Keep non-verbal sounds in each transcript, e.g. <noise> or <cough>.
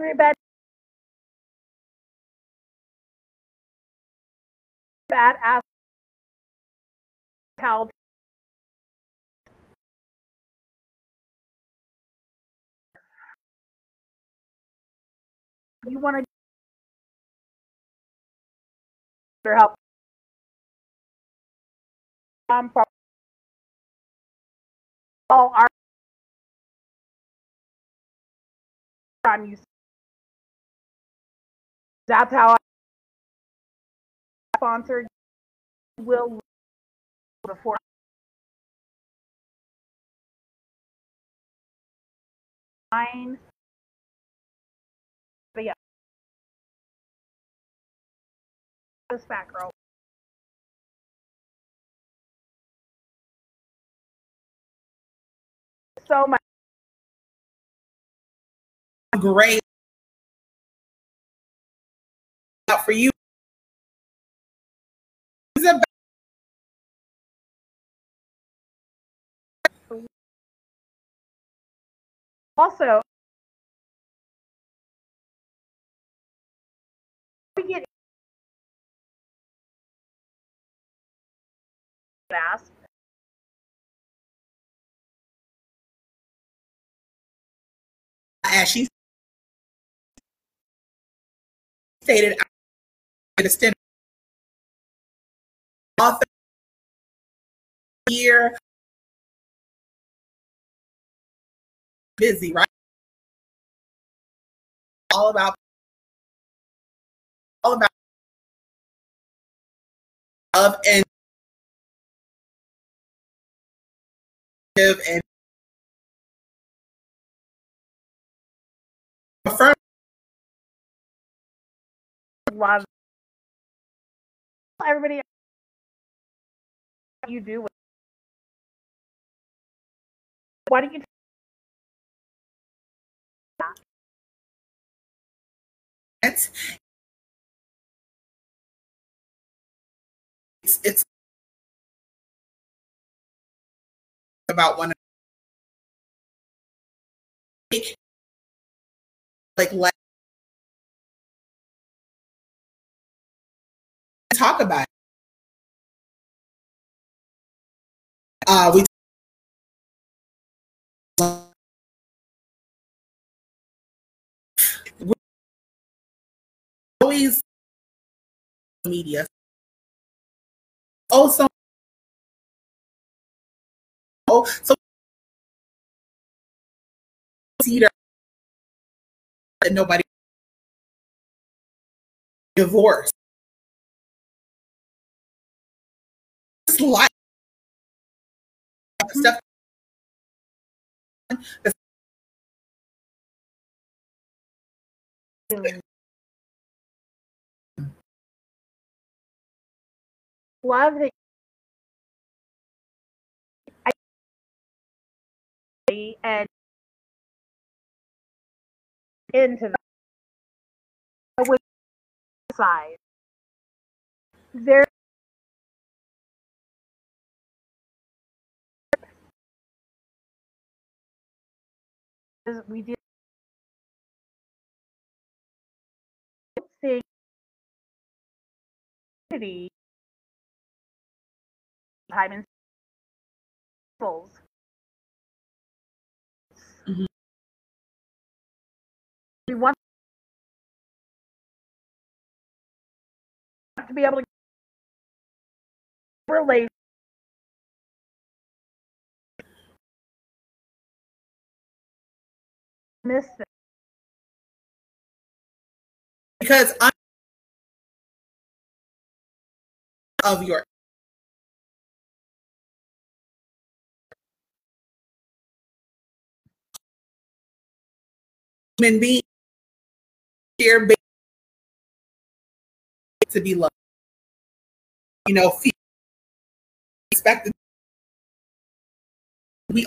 everybody badass how you want to help. Um, all our time you that's how I sponsored will before. Nine but yeah. This fat girl. So much. Great out for you. Also we get asked as she stated Extend author year busy right? All about all about of and and affirm. Love everybody you do why don't you it. It's, it's about one like let talk about it. Uh, we always media also oh so Cedar that nobody divorce Like mm-hmm. stuff. Love that I and into the side. There we did see unity time and Mhm. we want to be able to relate miss it. because I'm of your human being here to be loved. You know, feel respected. We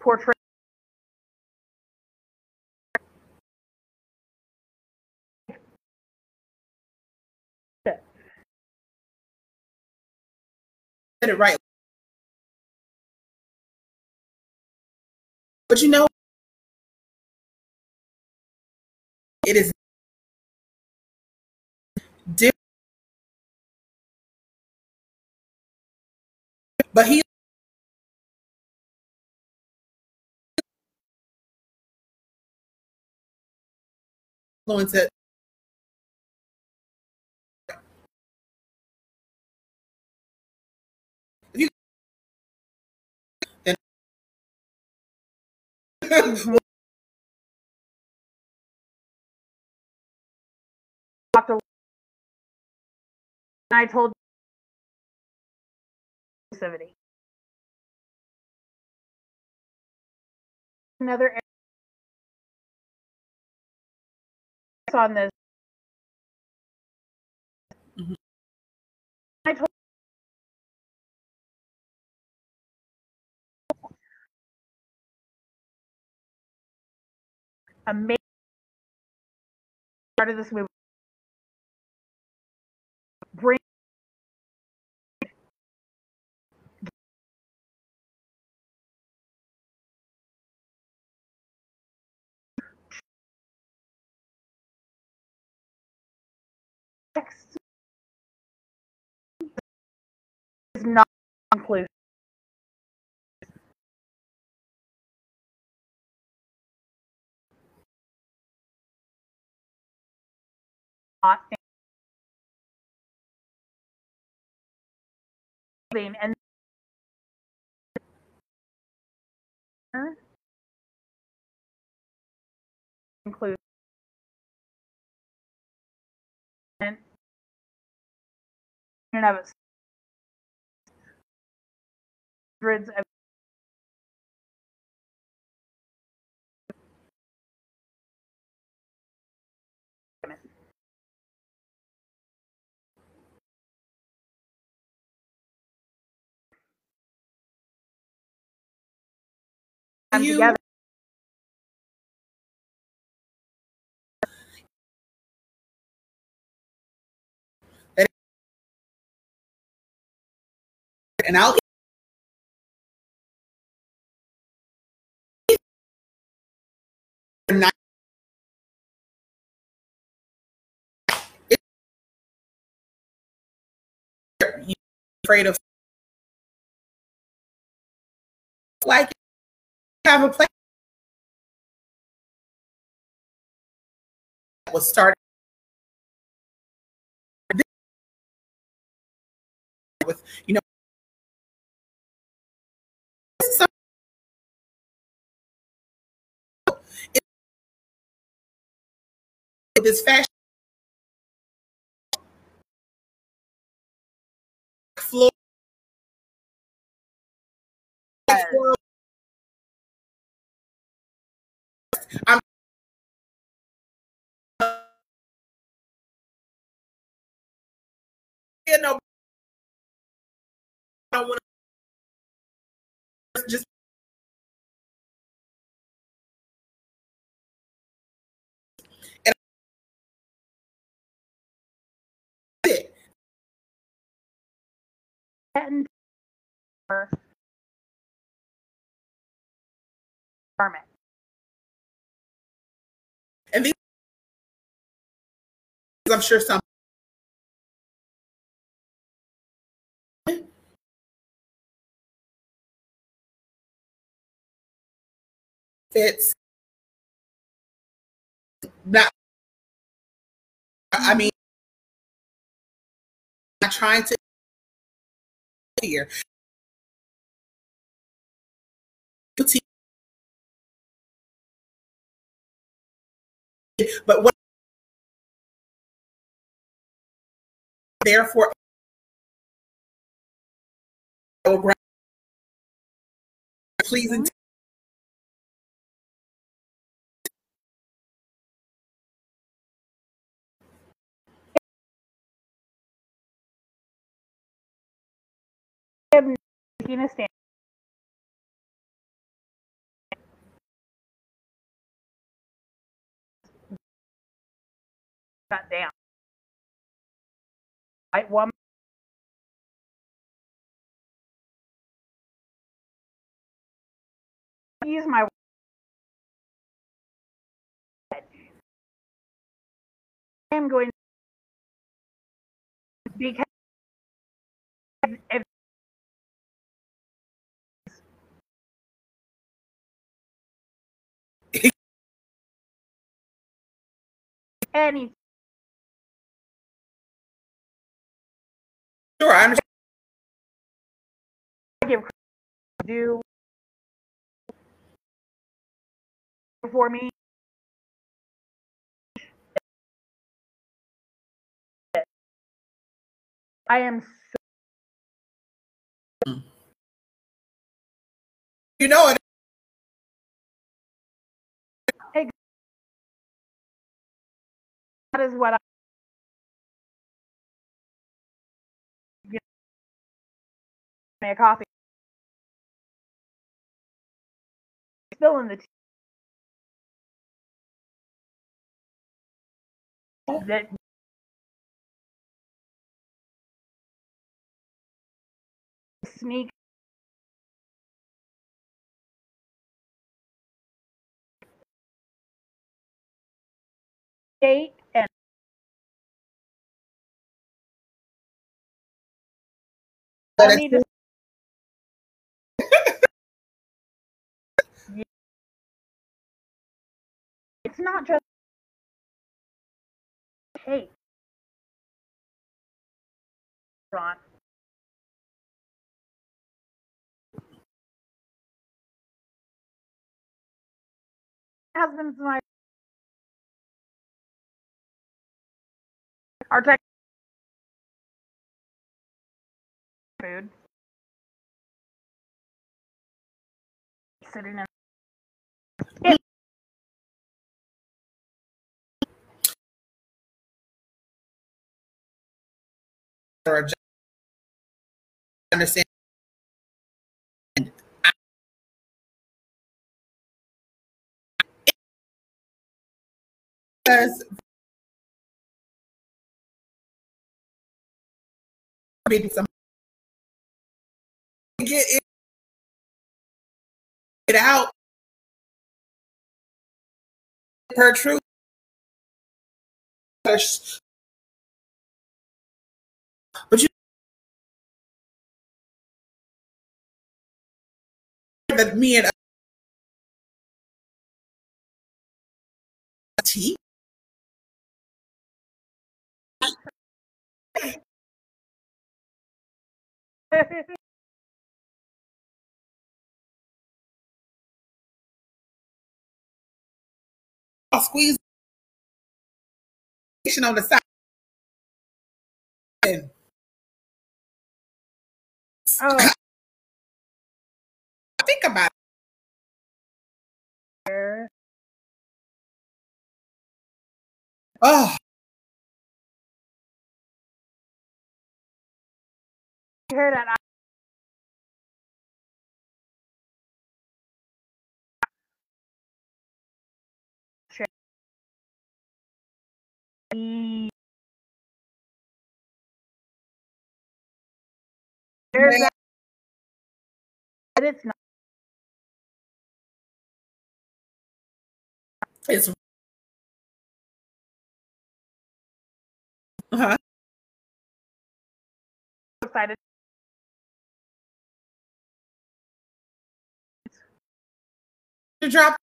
portray said it right. But you know, it is different. But he influence <laughs> I told. Another on this. Mhm. I told amazing part of this movie. Not including and include and of hundreds of You- together. and I'll afraid of like have a place that was started with you know this fashion floor. I'm you know I don't want to just patent garment. And these, I'm sure some fits. Not, I mean, not trying to here. But what therefore pleasing Stan. Shut down. White woman. Use my I am going because any Sure, I understand. give do for me I am so You know it. What I Give me a coffee. Still in the tea. Oh. that sneak date I need to <laughs> it's not just hate Ron. husband's my our tech food sitting in or understand. Because maybe some get it, out per truth. But you that me and tea. <laughs> squeeze on the side. Oh <laughs> think about it. Oh, you hear that There's that. But it's not. it's uh-huh. excited. to drop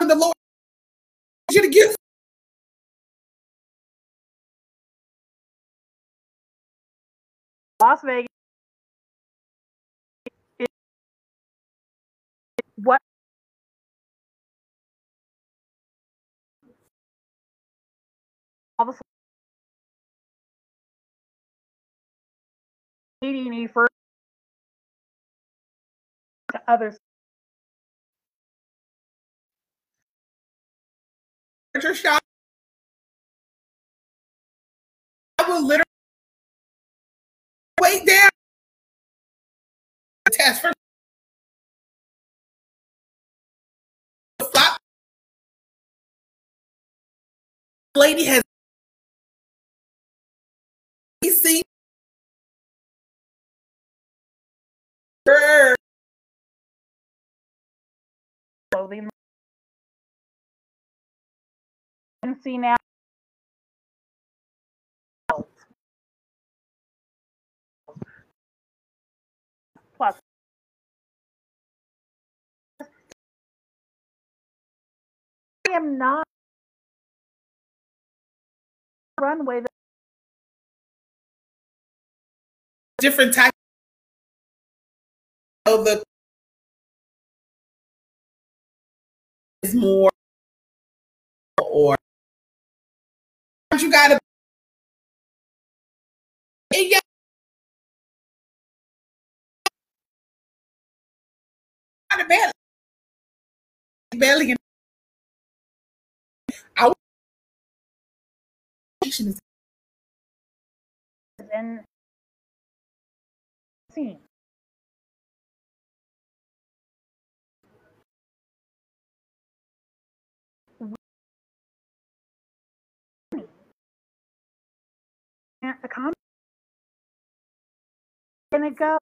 the Lord. You to give Las Vegas. What? All of a sudden, meeting first to others. I will literally Yes, first. Lady has seen her clothing. See now. Plus. Am not runway different type of the is more or you gotta yeah. Belly. Belly is and scene. And the comment gonna go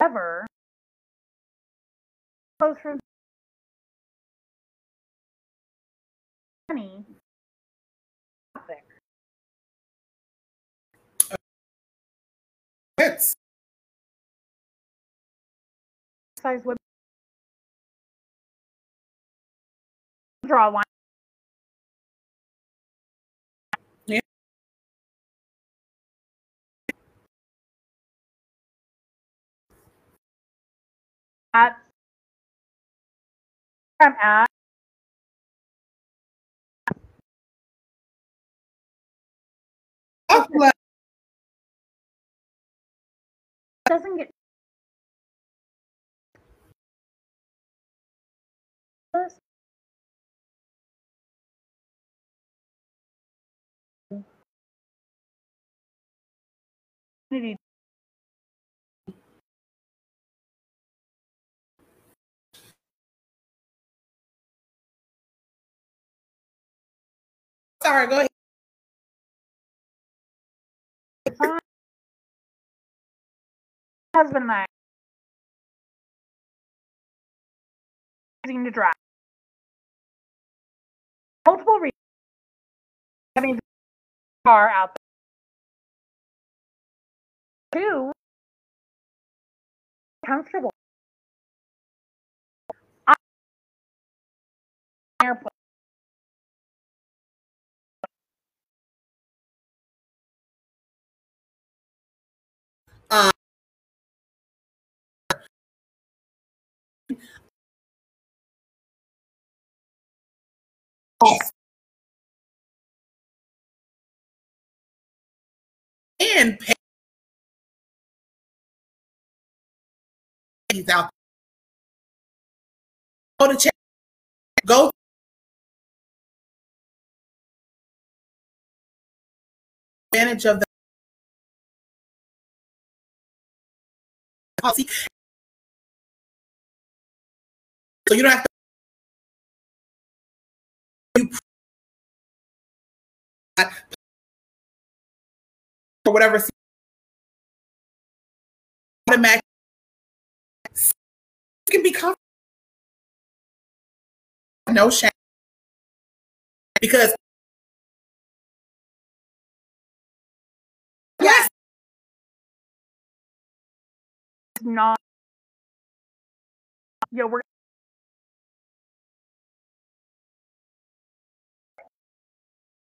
ever close from topic. It's Size women draw a line. Yeah. At I'm at like doesn't get sorry, go ahead. Husband and I to drive. Multiple reasons having the car out there. Two, comfortable. I- Airplane. Yes. And pays out. Go to check. Go advantage of the policy. So you don't have to or whatever automatic can be comfortable. No shame because yes, not. Yo, we're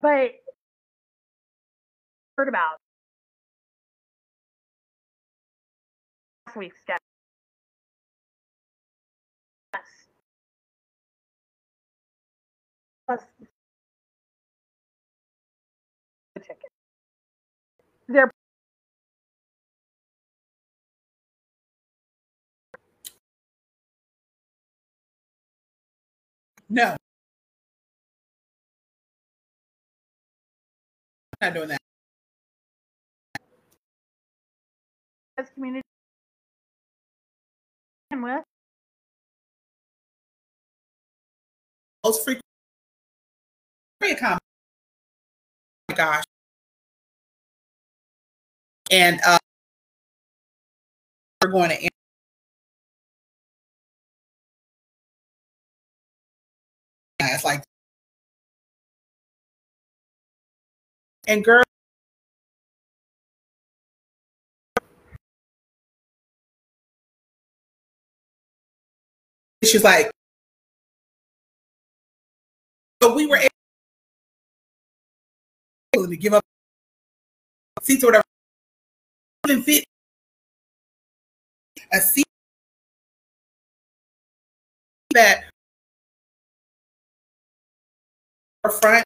but heard about last week's guest. Plus the ticket. They're no, not doing that. Community with. Most frequent comment. Oh my gosh. And uh, we're going to it's like and girl she's like but we were able to give up seats or whatever. Even fit a seat that front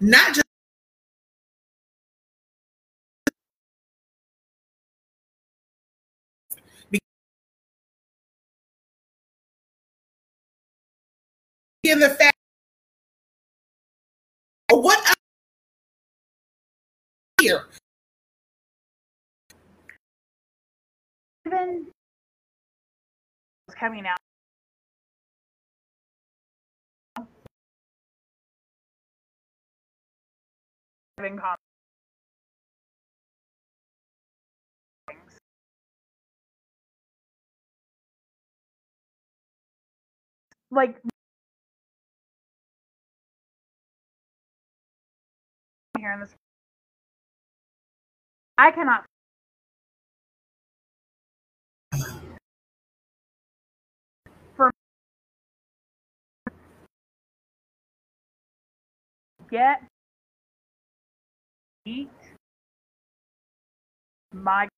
not just in the fact what here even coming out. Like here in this I cannot for get eat my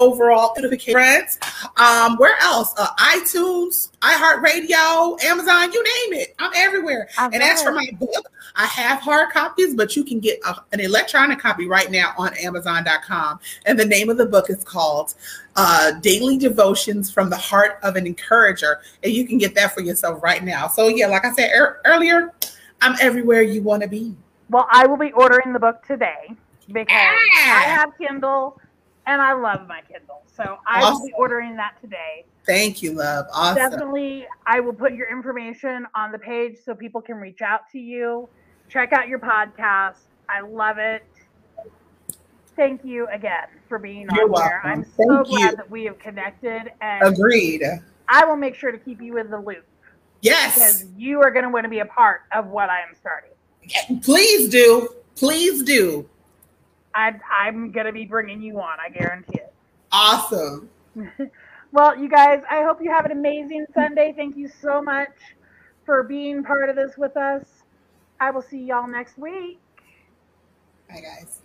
overall notifications. Um, where else? Uh, iTunes, iHeartRadio, Amazon, you name it. I'm everywhere. I've and as for my book, I have hard copies, but you can get a, an electronic copy right now on Amazon.com. And the name of the book is called uh, Daily Devotions from the Heart of an Encourager. And you can get that for yourself right now. So, yeah, like I said er- earlier, I'm everywhere you want to be. Well, I will be ordering the book today because Ah! I have Kindle and I love my Kindle. So I will be ordering that today. Thank you, love. Awesome. Definitely, I will put your information on the page so people can reach out to you. Check out your podcast. I love it. Thank you again for being You're here. welcome. I'm so glad you. that we have connected, and Agreed. I will make sure to keep you in the loop Yes. because you are going to want to be a part of what I am starting. Please do. Please do. I, I'm going to be bringing you on. I guarantee it. Awesome. <laughs> Well, you guys, I hope you have an amazing Sunday. Thank you so much for being part of this with us. I will see y'all next week. Bye, guys.